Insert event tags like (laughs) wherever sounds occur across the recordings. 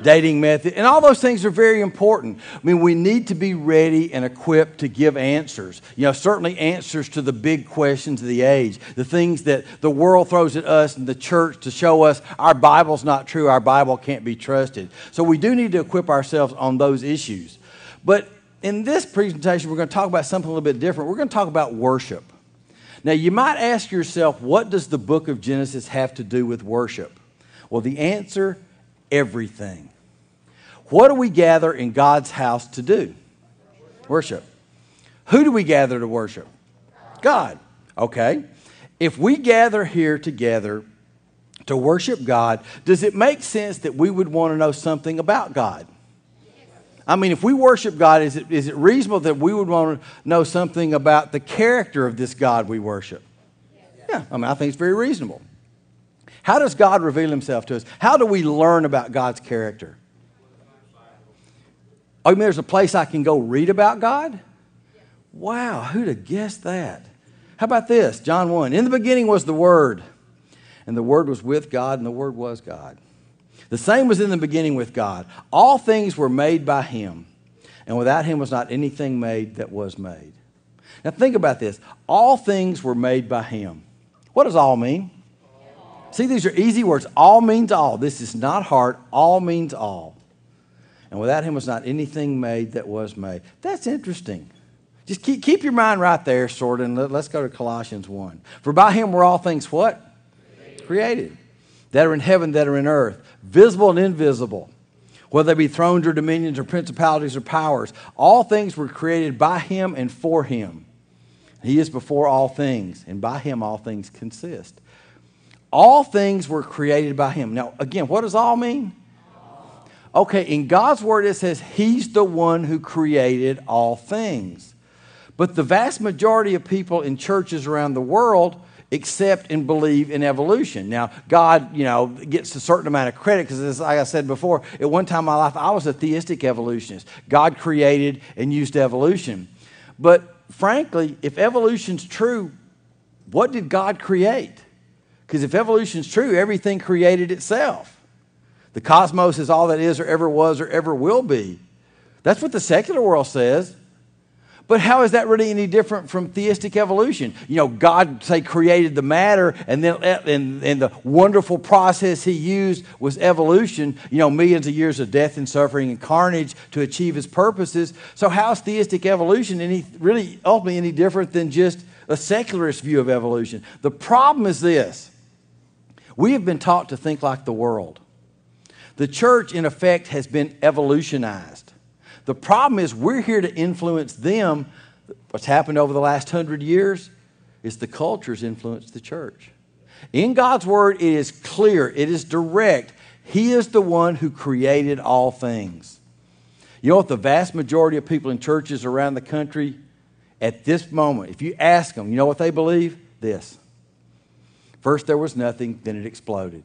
dating method, and all those things are very important. I mean, we need to be ready and equipped to give answers. You know, certainly answers to the big questions of the age, the things that the world throws at us and the church to show us our Bible's not true, our Bible can't be trusted. So we do need to equip ourselves on those issues. But in this presentation, we're going to talk about something a little bit different. We're going to talk about worship. Now, you might ask yourself, what does the book of Genesis have to do with worship? Well, the answer everything. What do we gather in God's house to do? Worship. Who do we gather to worship? God. Okay. If we gather here together to worship God, does it make sense that we would want to know something about God? I mean, if we worship God, is it, is it reasonable that we would want to know something about the character of this God we worship? Yeah, I mean, I think it's very reasonable. How does God reveal himself to us? How do we learn about God's character? Oh, you mean there's a place I can go read about God? Wow, who'd have guessed that? How about this? John 1. In the beginning was the Word, and the Word was with God, and the Word was God. The same was in the beginning with God. All things were made by Him, and without Him was not anything made that was made. Now think about this. All things were made by Him. What does all mean? See, these are easy words. All means all. This is not hard. All means all. And without him was not anything made that was made. That's interesting. Just keep, keep your mind right there, sort of, and let, us go to Colossians 1. For by him were all things what? Created. Created. That are in heaven, that are in earth, visible and invisible, whether they be thrones or dominions or principalities or powers. All things were created by him and for him. He is before all things, and by him all things consist. All things were created by him. Now, again, what does all mean? Okay, in God's word it says he's the one who created all things. But the vast majority of people in churches around the world accept and believe in evolution. Now, God, you know, gets a certain amount of credit because, like I said before, at one time in my life, I was a theistic evolutionist. God created and used evolution. But frankly, if evolution's true, what did God create? Because if evolution is true, everything created itself. The cosmos is all that is or ever was or ever will be. That's what the secular world says. But how is that really any different from theistic evolution? You know, God, say, created the matter, and then eh, and, and the wonderful process He used was evolution, you know, millions of years of death and suffering and carnage to achieve His purposes. So, how is theistic evolution any, really ultimately any different than just a secularist view of evolution? The problem is this we have been taught to think like the world. The church, in effect, has been evolutionized. The problem is we're here to influence them. What's happened over the last hundred years is the culture's influenced the church. In God's word, it is clear, it is direct. He is the one who created all things. You know what the vast majority of people in churches around the country at this moment, if you ask them, you know what they believe? This First there was nothing, then it exploded.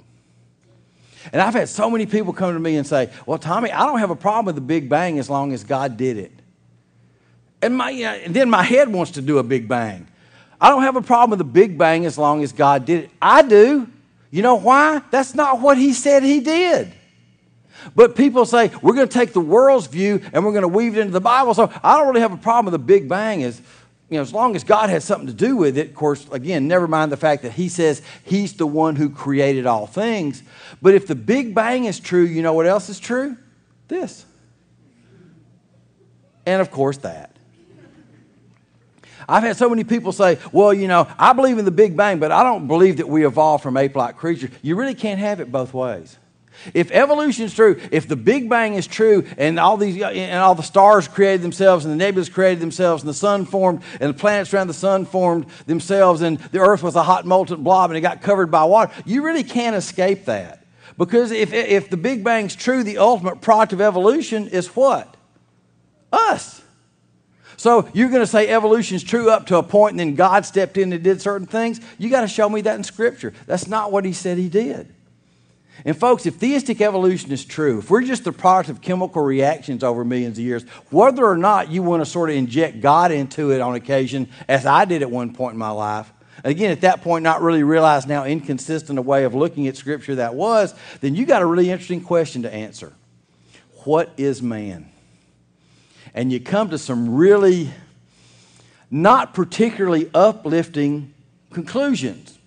And I've had so many people come to me and say, Well, Tommy, I don't have a problem with the Big Bang as long as God did it. And, my, you know, and then my head wants to do a Big Bang. I don't have a problem with the Big Bang as long as God did it. I do. You know why? That's not what He said He did. But people say, we're going to take the world's view and we're going to weave it into the Bible. So I don't really have a problem with the Big Bang. Is you know, as long as God has something to do with it, of course, again, never mind the fact that He says He's the one who created all things. But if the Big Bang is true, you know what else is true? This. And of course, that. I've had so many people say, well, you know, I believe in the Big Bang, but I don't believe that we evolved from ape like creatures. You really can't have it both ways. If evolution is true, if the Big Bang is true, and all these and all the stars created themselves, and the nebulas created themselves, and the sun formed, and the planets around the sun formed themselves, and the Earth was a hot molten blob, and it got covered by water, you really can't escape that. Because if if the Big Bang's true, the ultimate product of evolution is what? Us. So you're going to say evolution's true up to a point, and then God stepped in and did certain things. You got to show me that in Scripture. That's not what He said He did. And folks, if theistic evolution is true, if we're just the product of chemical reactions over millions of years, whether or not you want to sort of inject God into it on occasion, as I did at one point in my life, again, at that point, not really realizing how inconsistent a way of looking at Scripture that was, then you got a really interesting question to answer. What is man? And you come to some really not particularly uplifting conclusions.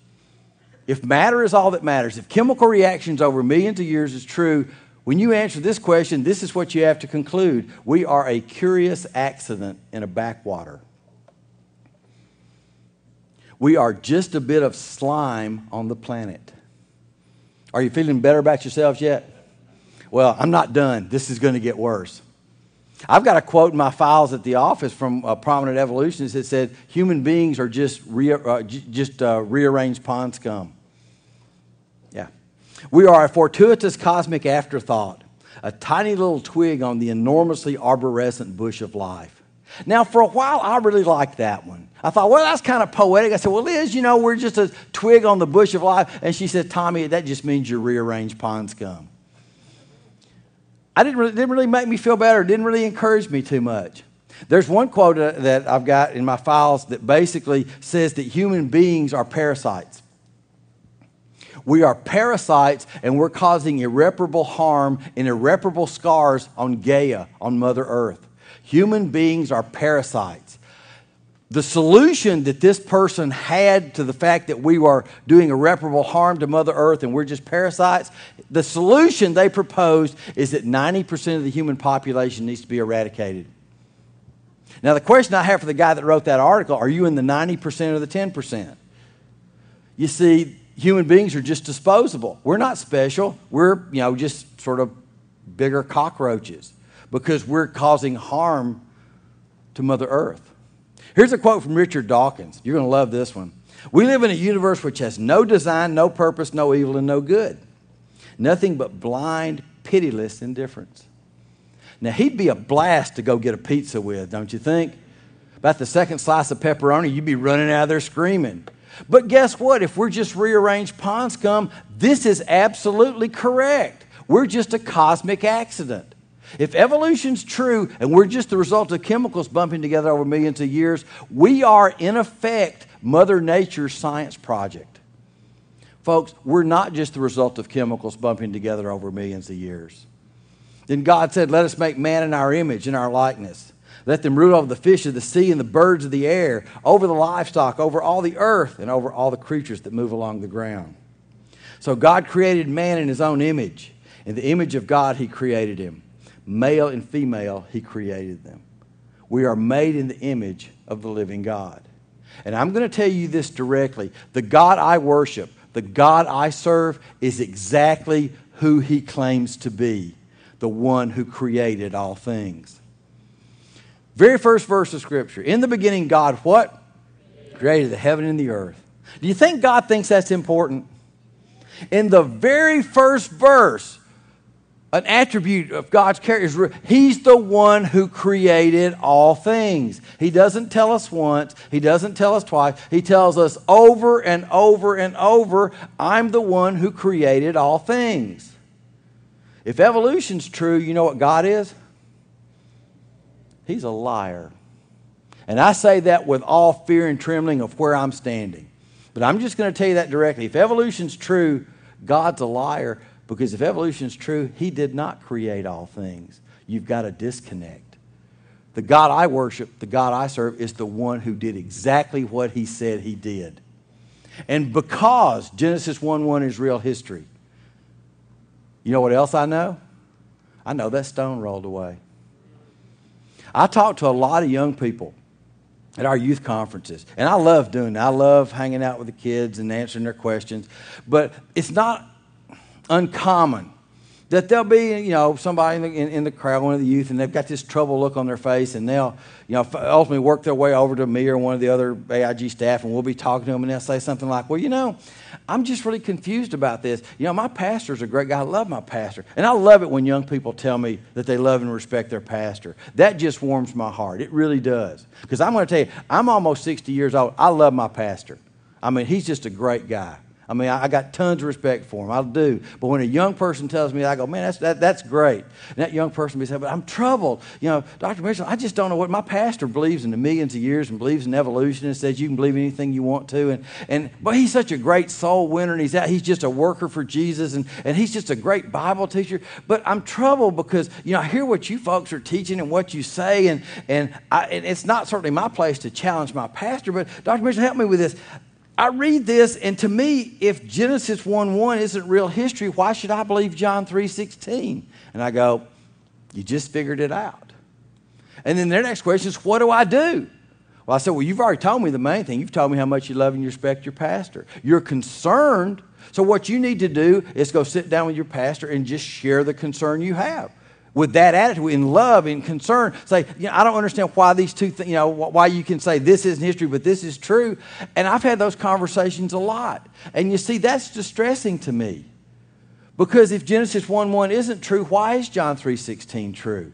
If matter is all that matters, if chemical reactions over millions of years is true, when you answer this question, this is what you have to conclude. We are a curious accident in a backwater. We are just a bit of slime on the planet. Are you feeling better about yourselves yet? Well, I'm not done. This is going to get worse. I've got a quote in my files at the office from a prominent evolutionist that said, "Human beings are just re- uh, just uh, rearranged pond scum." Yeah, we are a fortuitous cosmic afterthought, a tiny little twig on the enormously arborescent bush of life. Now, for a while, I really liked that one. I thought, well, that's kind of poetic. I said, well, Liz, you know, we're just a twig on the bush of life. And she said, Tommy, that just means you're rearranged pond scum. I didn't really, didn't really make me feel better. It didn't really encourage me too much. There's one quote uh, that I've got in my files that basically says that human beings are parasites. We are parasites and we're causing irreparable harm and irreparable scars on Gaia, on Mother Earth. Human beings are parasites. The solution that this person had to the fact that we are doing irreparable harm to Mother Earth and we're just parasites, the solution they proposed is that 90% of the human population needs to be eradicated. Now, the question I have for the guy that wrote that article are you in the 90% or the 10%? You see, human beings are just disposable. We're not special. We're, you know, just sort of bigger cockroaches because we're causing harm to Mother Earth. Here's a quote from Richard Dawkins. You're going to love this one. We live in a universe which has no design, no purpose, no evil, and no good. Nothing but blind, pitiless indifference. Now, he'd be a blast to go get a pizza with, don't you think? About the second slice of pepperoni, you'd be running out of there screaming. But guess what? If we're just rearranged pond scum, this is absolutely correct. We're just a cosmic accident. If evolution's true and we're just the result of chemicals bumping together over millions of years, we are in effect Mother Nature's science project. Folks, we're not just the result of chemicals bumping together over millions of years. Then God said, Let us make man in our image, in our likeness. Let them rule over the fish of the sea and the birds of the air, over the livestock, over all the earth, and over all the creatures that move along the ground. So God created man in his own image. In the image of God, he created him. Male and female, he created them. We are made in the image of the living God. And I'm going to tell you this directly the God I worship, the God I serve, is exactly who he claims to be the one who created all things. Very first verse of Scripture. In the beginning, God what? Created the heaven and the earth. Do you think God thinks that's important? In the very first verse, an attribute of God's character. Is He's the one who created all things. He doesn't tell us once, He doesn't tell us twice. He tells us over and over and over I'm the one who created all things. If evolution's true, you know what God is? He's a liar. And I say that with all fear and trembling of where I'm standing. But I'm just going to tell you that directly. If evolution's true, God's a liar because if evolution is true, He did not create all things. You've got to disconnect. The God I worship, the God I serve, is the one who did exactly what He said He did. And because Genesis 1 1 is real history, you know what else I know? I know that stone rolled away. I talk to a lot of young people at our youth conferences, and I love doing that. I love hanging out with the kids and answering their questions. But it's not uncommon that there'll be, you know, somebody in the, in, in, the crowd, one of the youth, and they've got this troubled look on their face, and they'll, you know, ultimately work their way over to me or one of the other AIG staff, and we'll be talking to them, and they'll say something like, well, you know, I'm just really confused about this. You know, my pastor's a great guy. I love my pastor. And I love it when young people tell me that they love and respect their pastor. That just warms my heart. It really does. Because I'm going to tell you, I'm almost 60 years old. I love my pastor. I mean, he's just a great guy. I mean, I, got tons of respect for them. I do. But when a young person tells me, I go, man, that's, that, that's great. And that young person will say, but I'm troubled. You know, Dr. Mitchell, I just don't know what my pastor believes in the millions of years and believes in evolution and says you can believe anything you want to. And, and but he's such a great soul winner and he's out, he's just a worker for Jesus and, and he's just a great Bible teacher. But I'm troubled because, you know, I hear what you folks are teaching and what you say, and, and, I, and it's not certainly my place to challenge my pastor, but Dr. Mitchell, help me with this. I read this, and to me, if Genesis 1 1 isn't real history, why should I believe John 3 16? And I go, You just figured it out. And then their next question is, What do I do? Well, I said, Well, you've already told me the main thing. You've told me how much you love and you respect your pastor. You're concerned. So, what you need to do is go sit down with your pastor and just share the concern you have with that attitude, in love, in concern, say, you know, I don't understand why these two things, you know, why you can say this isn't history, but this is true. And I've had those conversations a lot. And you see, that's distressing to me. Because if Genesis 1 1 isn't true, why is John 3 16 true?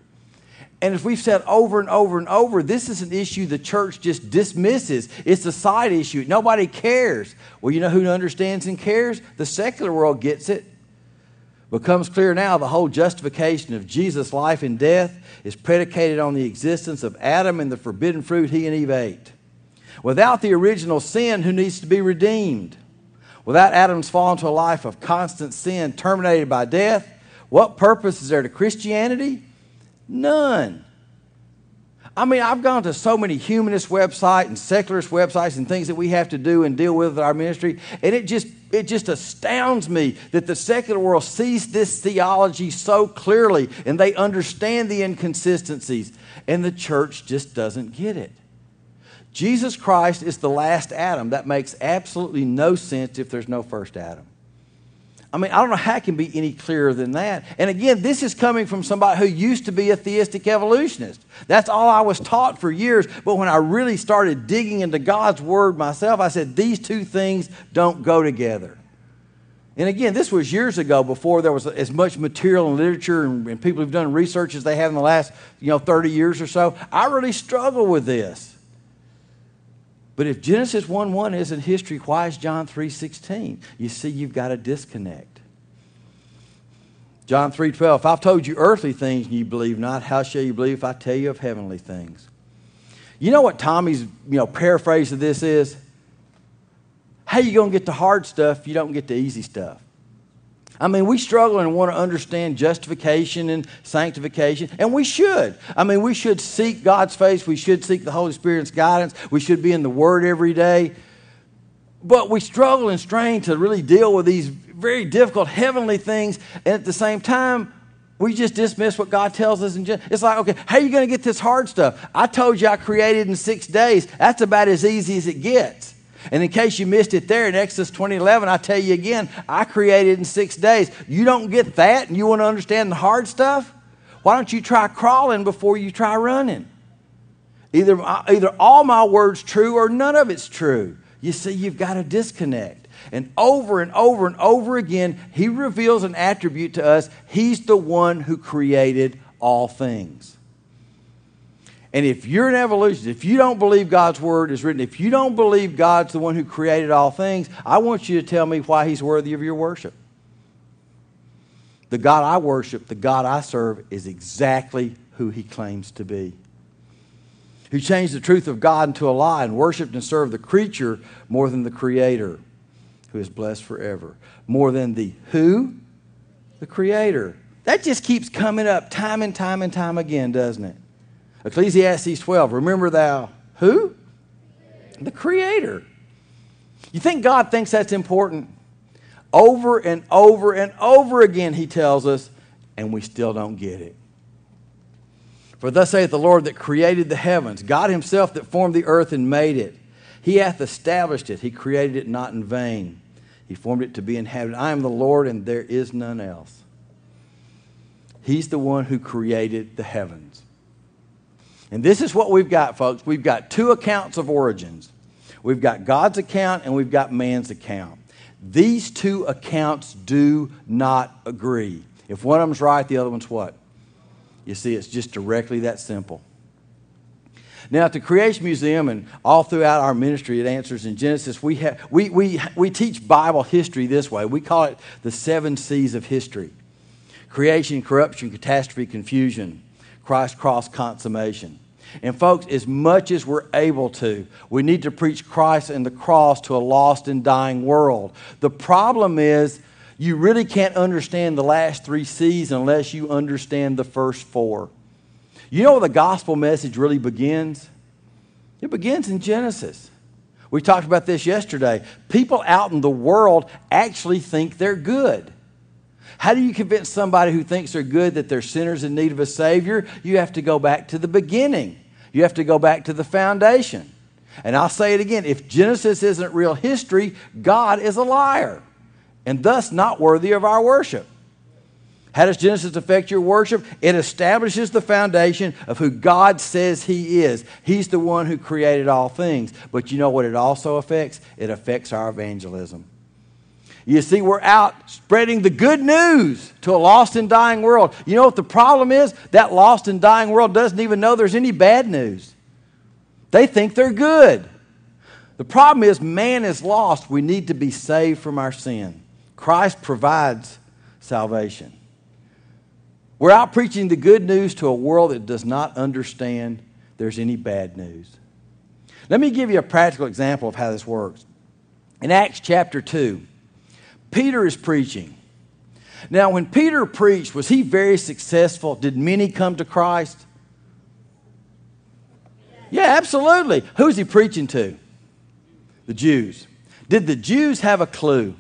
And as we've said over and over and over, this is an issue the church just dismisses. It's a side issue. Nobody cares. Well, you know who understands and cares? The secular world gets it becomes clear now the whole justification of Jesus' life and death is predicated on the existence of Adam and the forbidden fruit he and Eve ate. Without the original sin, who needs to be redeemed? Without Adam's fall into a life of constant sin terminated by death, what purpose is there to Christianity? None. I mean, I've gone to so many humanist websites and secularist websites and things that we have to do and deal with in our ministry, and it just it just astounds me that the secular world sees this theology so clearly and they understand the inconsistencies, and the church just doesn't get it. Jesus Christ is the last Adam. That makes absolutely no sense if there's no first Adam. I mean, I don't know how it can be any clearer than that. And again, this is coming from somebody who used to be a theistic evolutionist. That's all I was taught for years. But when I really started digging into God's Word myself, I said, these two things don't go together. And again, this was years ago before there was as much material and literature and, and people who've done research as they have in the last, you know, 30 years or so. I really struggle with this. But if Genesis 1 1 isn't history, why is John 3 16? You see, you've got a disconnect. John 3 12, if I've told you earthly things and you believe not, how shall you believe if I tell you of heavenly things? You know what Tommy's you know, paraphrase of this is? How you going to get the hard stuff if you don't get the easy stuff? I mean, we struggle and want to understand justification and sanctification, and we should. I mean, we should seek God's face. We should seek the Holy Spirit's guidance. We should be in the Word every day. But we struggle and strain to really deal with these very difficult heavenly things, and at the same time, we just dismiss what God tells us. And it's like, okay, how are you going to get this hard stuff? I told you I created in six days. That's about as easy as it gets. And in case you missed it there in Exodus 2011, I tell you again, I created in six days. You don't get that and you want to understand the hard stuff? Why don't you try crawling before you try running? Either, uh, either all my words true or none of it's true. You see, you've got a disconnect. And over and over and over again, he reveals an attribute to us. He's the one who created all things. And if you're an evolutionist, if you don't believe God's word is written, if you don't believe God's the one who created all things, I want you to tell me why he's worthy of your worship. The God I worship, the God I serve, is exactly who he claims to be. Who changed the truth of God into a lie and worshiped and served the creature more than the creator, who is blessed forever. More than the who? The creator. That just keeps coming up time and time and time again, doesn't it? Ecclesiastes 12, remember thou who? The Creator. You think God thinks that's important? Over and over and over again, He tells us, and we still don't get it. For thus saith the Lord that created the heavens, God Himself that formed the earth and made it. He hath established it, He created it not in vain. He formed it to be inhabited. I am the Lord, and there is none else. He's the one who created the heavens. And this is what we've got, folks. We've got two accounts of origins we've got God's account and we've got man's account. These two accounts do not agree. If one of them's right, the other one's what? You see, it's just directly that simple. Now, at the Creation Museum and all throughout our ministry at Answers in Genesis, we, have, we, we, we teach Bible history this way. We call it the seven C's of history creation, corruption, catastrophe, confusion, Christ, cross, consummation. And, folks, as much as we're able to, we need to preach Christ and the cross to a lost and dying world. The problem is, you really can't understand the last three C's unless you understand the first four. You know where the gospel message really begins? It begins in Genesis. We talked about this yesterday. People out in the world actually think they're good. How do you convince somebody who thinks they're good that they're sinners in need of a Savior? You have to go back to the beginning, you have to go back to the foundation. And I'll say it again if Genesis isn't real history, God is a liar and thus not worthy of our worship. How does Genesis affect your worship? It establishes the foundation of who God says He is. He's the one who created all things. But you know what it also affects? It affects our evangelism. You see, we're out spreading the good news to a lost and dying world. You know what the problem is? That lost and dying world doesn't even know there's any bad news. They think they're good. The problem is, man is lost. We need to be saved from our sin. Christ provides salvation. We're out preaching the good news to a world that does not understand there's any bad news. Let me give you a practical example of how this works. In Acts chapter 2, Peter is preaching. Now, when Peter preached, was he very successful? Did many come to Christ? Yeah, absolutely. Who's he preaching to? The Jews. Did the Jews have a clue?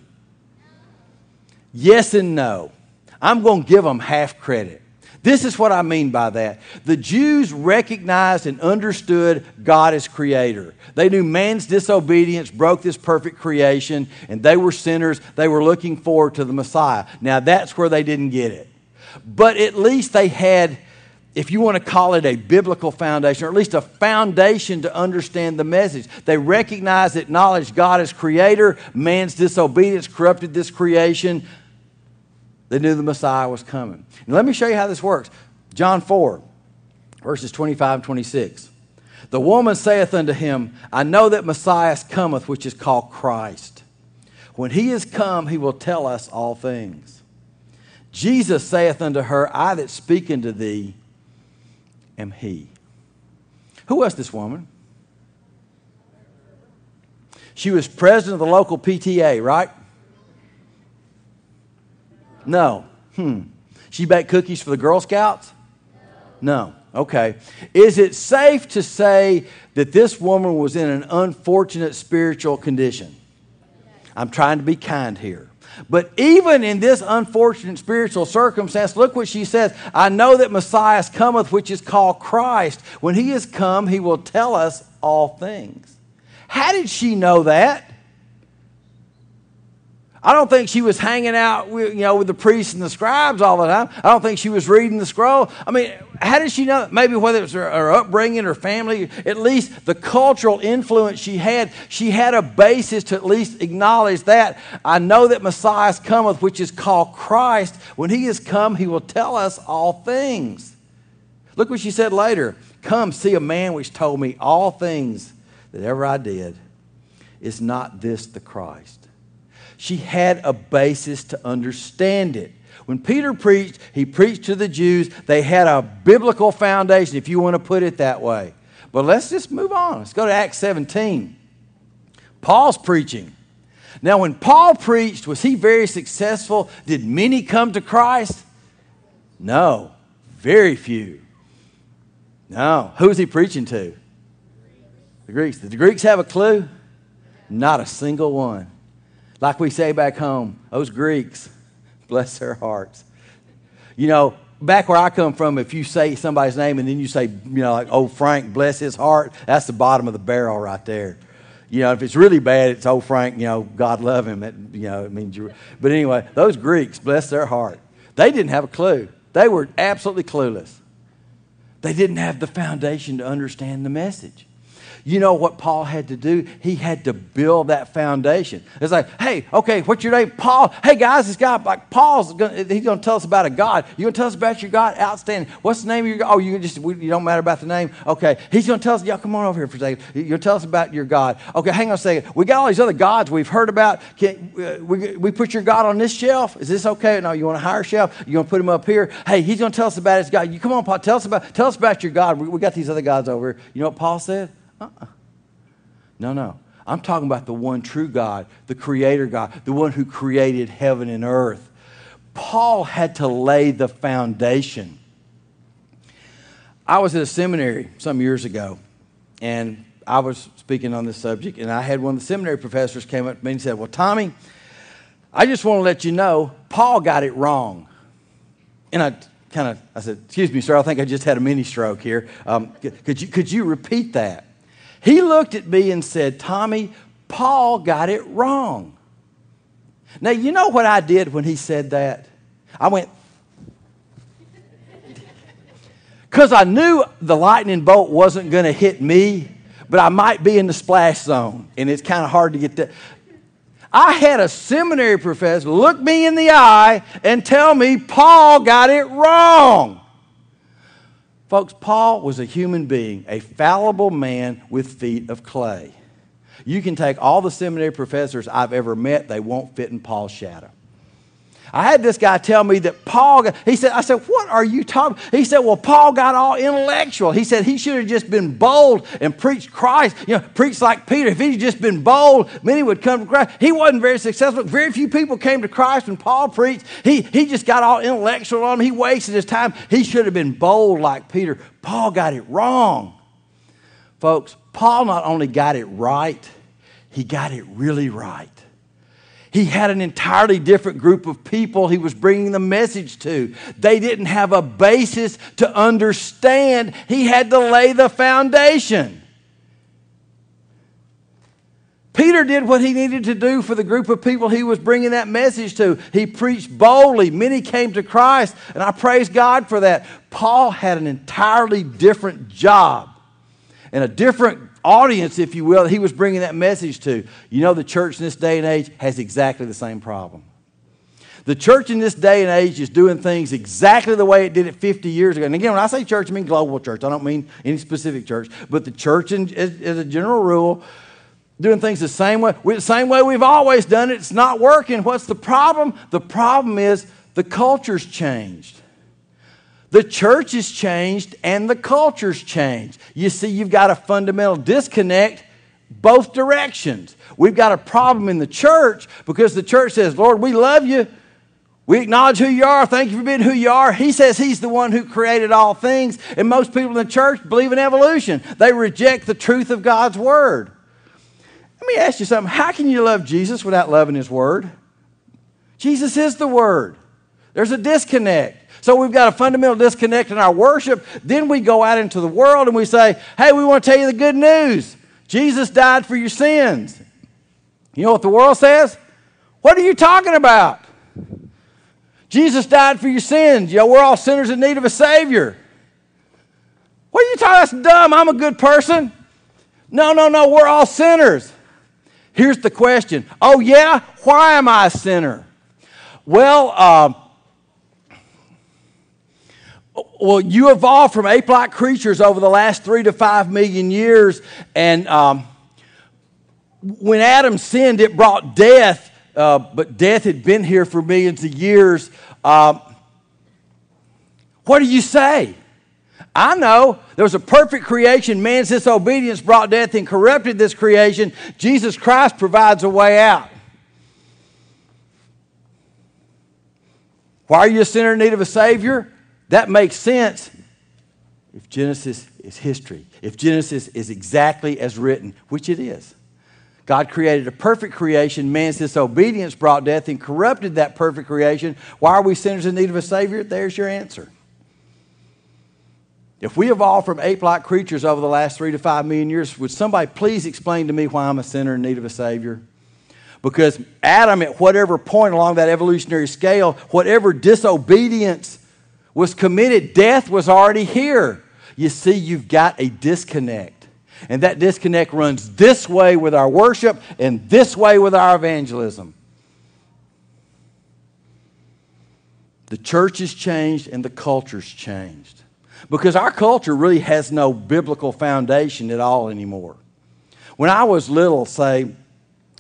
Yes and no. I'm going to give them half credit. This is what I mean by that. The Jews recognized and understood God as creator. They knew man's disobedience broke this perfect creation, and they were sinners. They were looking forward to the Messiah. Now, that's where they didn't get it. But at least they had, if you want to call it a biblical foundation, or at least a foundation to understand the message. They recognized, acknowledged God as creator, man's disobedience corrupted this creation. They knew the Messiah was coming. And let me show you how this works. John 4, verses 25 and 26. The woman saith unto him, I know that Messiah cometh, which is called Christ. When he is come, he will tell us all things. Jesus saith unto her, I that speak unto thee am he. Who was this woman? She was president of the local PTA, right? No. Hmm. She baked cookies for the Girl Scouts? No. Okay. Is it safe to say that this woman was in an unfortunate spiritual condition? I'm trying to be kind here. But even in this unfortunate spiritual circumstance, look what she says I know that Messiah cometh, which is called Christ. When he is come, he will tell us all things. How did she know that? I don't think she was hanging out with, you know, with the priests and the scribes all the time. I don't think she was reading the scroll. I mean, how did she know? Maybe whether it was her, her upbringing, her family, at least the cultural influence she had, she had a basis to at least acknowledge that. I know that Messiah cometh, which is called Christ. When he is come, he will tell us all things. Look what she said later. Come see a man which told me all things that ever I did. Is not this the Christ? She had a basis to understand it. When Peter preached, he preached to the Jews. They had a biblical foundation, if you want to put it that way. But let's just move on. Let's go to Acts 17. Paul's preaching. Now, when Paul preached, was he very successful? Did many come to Christ? No, very few. No. Who's he preaching to? The Greeks. Did the Greeks have a clue? Not a single one. Like we say back home, those Greeks, (laughs) bless their hearts. You know, back where I come from, if you say somebody's name and then you say, you know, like, oh, Frank, bless his heart, that's the bottom of the barrel right there. You know, if it's really bad, it's oh, Frank, you know, God love him. It, you know, it means you. But anyway, those Greeks, bless their heart, they didn't have a clue. They were absolutely clueless. They didn't have the foundation to understand the message. You know what Paul had to do? He had to build that foundation. It's like, hey, okay, what's your name? Paul. Hey, guys, this guy, like Paul's, gonna, he's going to tell us about a God. You going to tell us about your God? Outstanding. What's the name of your God? Oh, you just, you don't matter about the name? Okay. He's going to tell us, y'all come on over here for a second. You're to tell us about your God. Okay, hang on a second. We got all these other gods we've heard about. Can, uh, we, we put your God on this shelf? Is this okay? No, you want a higher shelf? You want to put him up here? Hey, he's going to tell us about his God. You come on, Paul, tell us about, tell us about your God. We, we got these other gods over here. You know what Paul said? Uh-uh. No, no. I'm talking about the one true God, the creator God, the one who created heaven and earth. Paul had to lay the foundation. I was at a seminary some years ago, and I was speaking on this subject, and I had one of the seminary professors came up to me and said, Well, Tommy, I just want to let you know, Paul got it wrong. And I kind of, I said, Excuse me, sir, I think I just had a mini stroke here. Um, could, you, could you repeat that? He looked at me and said, Tommy, Paul got it wrong. Now, you know what I did when he said that? I went, (laughs) because I knew the lightning bolt wasn't going to hit me, but I might be in the splash zone, and it's kind of hard to get that. I had a seminary professor look me in the eye and tell me Paul got it wrong. Folks, Paul was a human being, a fallible man with feet of clay. You can take all the seminary professors I've ever met, they won't fit in Paul's shadow. I had this guy tell me that Paul, got, he said, I said, what are you talking? He said, well, Paul got all intellectual. He said he should have just been bold and preached Christ, you know, preached like Peter. If he'd just been bold, many would come to Christ. He wasn't very successful. Very few people came to Christ when Paul preached. He, he just got all intellectual on him. He wasted his time. He should have been bold like Peter. Paul got it wrong. Folks, Paul not only got it right, he got it really right. He had an entirely different group of people he was bringing the message to. They didn't have a basis to understand. He had to lay the foundation. Peter did what he needed to do for the group of people he was bringing that message to. He preached boldly. Many came to Christ, and I praise God for that. Paul had an entirely different job and a different audience, if you will, he was bringing that message to. You know, the church in this day and age has exactly the same problem. The church in this day and age is doing things exactly the way it did it 50 years ago. And again, when I say church, I mean global church. I don't mean any specific church. But the church, in, as, as a general rule, doing things the same way, the same way we've always done it. It's not working. What's the problem? The problem is the culture's changed. The church has changed and the culture's changed. You see, you've got a fundamental disconnect both directions. We've got a problem in the church because the church says, Lord, we love you. We acknowledge who you are. Thank you for being who you are. He says He's the one who created all things. And most people in the church believe in evolution, they reject the truth of God's Word. Let me ask you something. How can you love Jesus without loving His Word? Jesus is the Word. There's a disconnect. So we've got a fundamental disconnect in our worship. Then we go out into the world and we say, hey, we want to tell you the good news. Jesus died for your sins. You know what the world says? What are you talking about? Jesus died for your sins. You we're all sinners in need of a Savior. What are you talking? That's dumb. I'm a good person. No, no, no. We're all sinners. Here's the question. Oh, yeah? Why am I a sinner? Well, uh, well, you evolved from ape like creatures over the last three to five million years. And um, when Adam sinned, it brought death, uh, but death had been here for millions of years. Um, what do you say? I know there was a perfect creation. Man's disobedience brought death and corrupted this creation. Jesus Christ provides a way out. Why are you a sinner in need of a Savior? That makes sense if Genesis is history, if Genesis is exactly as written, which it is. God created a perfect creation. Man's disobedience brought death and corrupted that perfect creation. Why are we sinners in need of a Savior? There's your answer. If we evolved from ape like creatures over the last three to five million years, would somebody please explain to me why I'm a sinner in need of a Savior? Because Adam, at whatever point along that evolutionary scale, whatever disobedience was committed, death was already here. You see, you've got a disconnect. And that disconnect runs this way with our worship and this way with our evangelism. The church has changed and the culture's changed. Because our culture really has no biblical foundation at all anymore. When I was little, say, when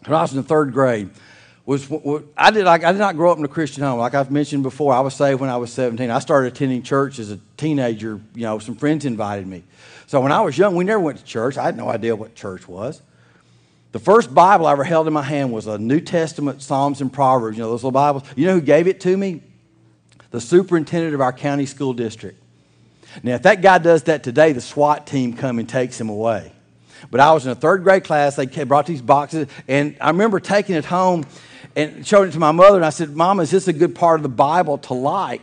I was in third grade, was I did I did not grow up in a Christian home. Like I've mentioned before, I was saved when I was 17. I started attending church as a teenager. You know, some friends invited me. So when I was young, we never went to church. I had no idea what church was. The first Bible I ever held in my hand was a New Testament Psalms and Proverbs. You know those little Bibles. You know who gave it to me? The superintendent of our county school district. Now, if that guy does that today, the SWAT team come and takes him away. But I was in a third grade class. They brought these boxes, and I remember taking it home and showed it to my mother. And I said, Mom, is this a good part of the Bible to like?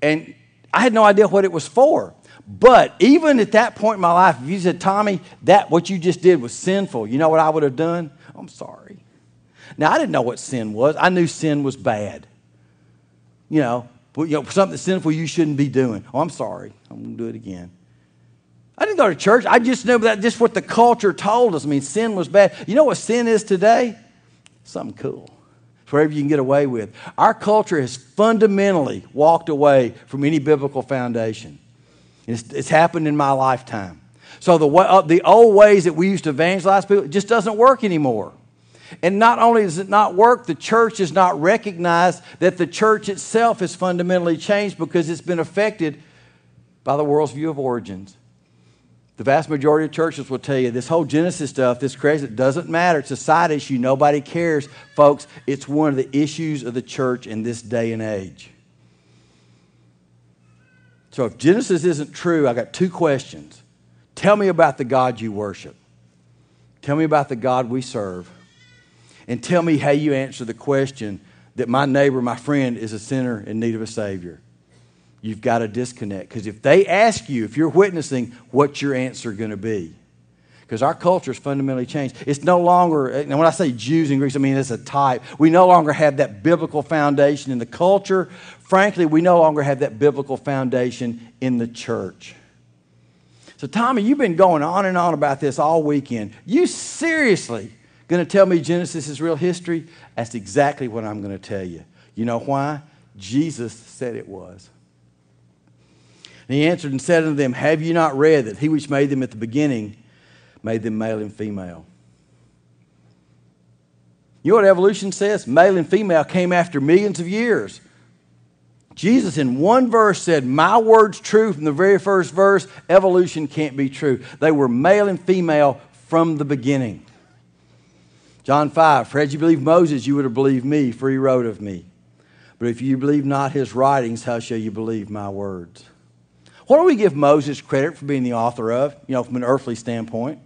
And I had no idea what it was for. But even at that point in my life, if you said, Tommy, that what you just did was sinful, you know what I would have done? I'm sorry. Now I didn't know what sin was. I knew sin was bad. You know, you know something sinful you shouldn't be doing. Oh, I'm sorry. I'm gonna do it again. I didn't go to church. I just knew that just what the culture told us. I mean, sin was bad. You know what sin is today? Something cool whatever you can get away with. Our culture has fundamentally walked away from any biblical foundation. It's, it's happened in my lifetime. So the, uh, the old ways that we used to evangelize people, just doesn't work anymore. And not only does it not work, the church has not recognized that the church itself has fundamentally changed because it's been affected by the world's view of origins. The vast majority of churches will tell you this whole Genesis stuff, this crazy, it doesn't matter. It's a side issue. Nobody cares. Folks, it's one of the issues of the church in this day and age. So if Genesis isn't true, I got two questions. Tell me about the God you worship. Tell me about the God we serve. And tell me how you answer the question that my neighbor, my friend, is a sinner in need of a Savior you've got a disconnect. Because if they ask you, if you're witnessing, what's your answer going to be? Because our culture has fundamentally changed. It's no longer, and when I say Jews and Greeks, I mean it's a type. We no longer have that biblical foundation in the culture. Frankly, we no longer have that biblical foundation in the church. So, Tommy, you've been going on and on about this all weekend. You seriously going to tell me Genesis is real history? That's exactly what I'm going to tell you. You know why? Jesus said it was. And he answered and said unto them, Have you not read that he which made them at the beginning made them male and female? You know what evolution says? Male and female came after millions of years. Jesus, in one verse, said, My word's true from the very first verse. Evolution can't be true. They were male and female from the beginning. John 5, for had you believed Moses, you would have believed me, for he wrote of me. But if you believe not his writings, how shall you believe my words? What do we give Moses credit for being the author of, you know, from an earthly standpoint?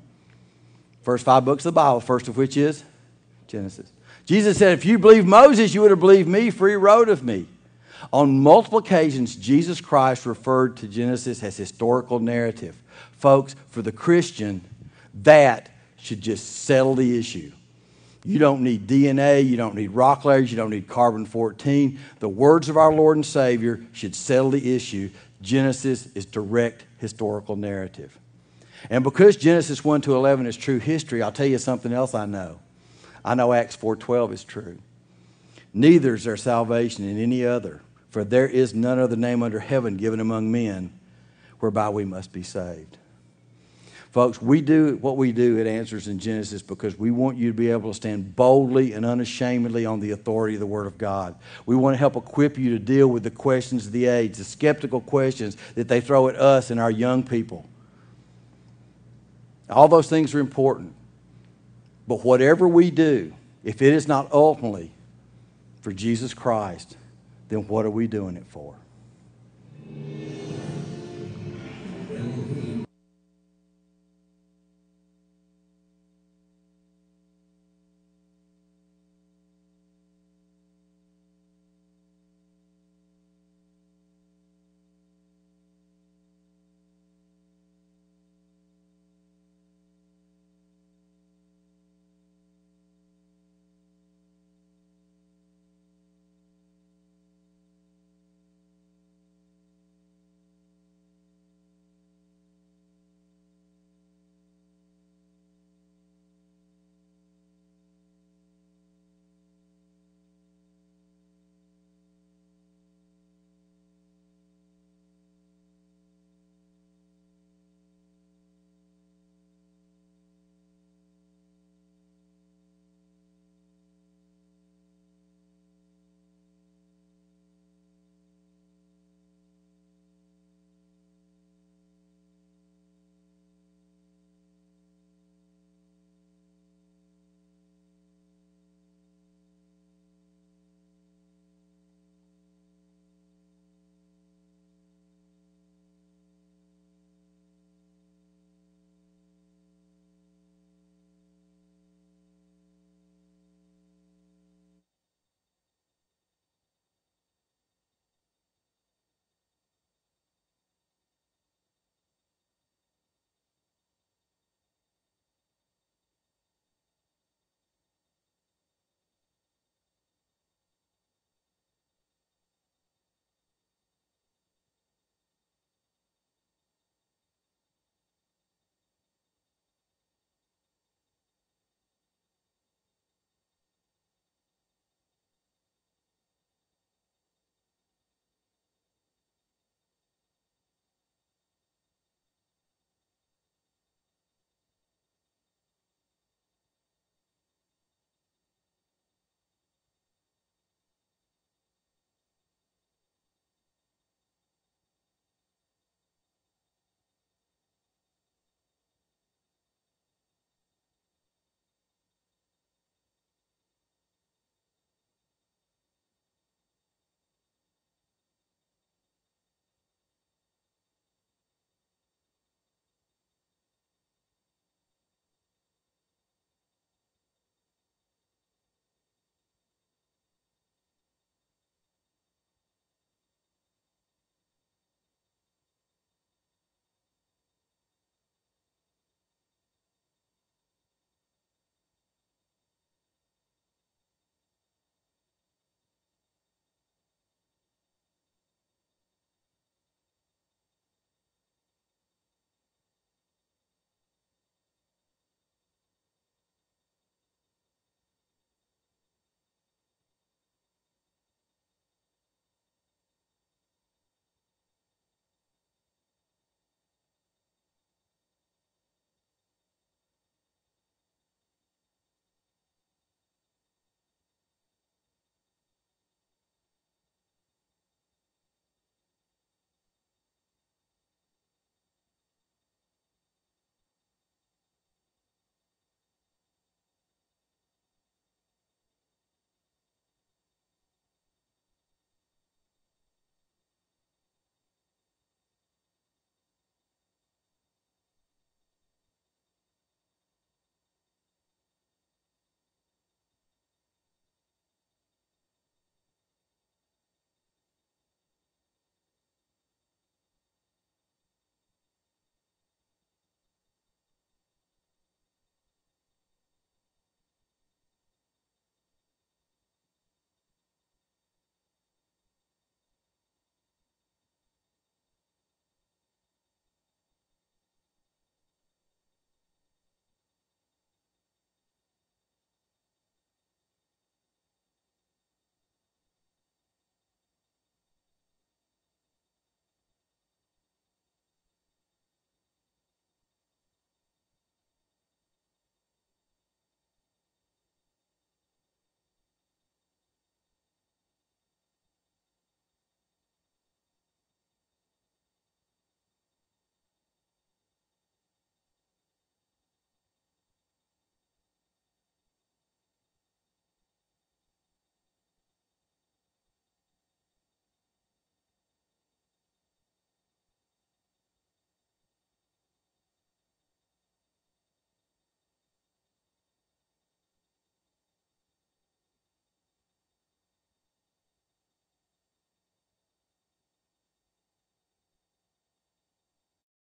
First five books of the Bible, first of which is Genesis. Jesus said, If you believe Moses, you would have believed me, for he wrote of me. On multiple occasions, Jesus Christ referred to Genesis as historical narrative. Folks, for the Christian, that should just settle the issue. You don't need DNA, you don't need rock layers, you don't need carbon 14. The words of our Lord and Savior should settle the issue Genesis is direct historical narrative. And because Genesis 1 to 11 is true history, I'll tell you something else I know. I know Acts 4:12 is true. Neither is there salvation in any other, for there is none other name under heaven given among men whereby we must be saved. Folks, we do what we do at Answers in Genesis because we want you to be able to stand boldly and unashamedly on the authority of the Word of God. We want to help equip you to deal with the questions of the age, the skeptical questions that they throw at us and our young people. All those things are important. But whatever we do, if it is not ultimately for Jesus Christ, then what are we doing it for?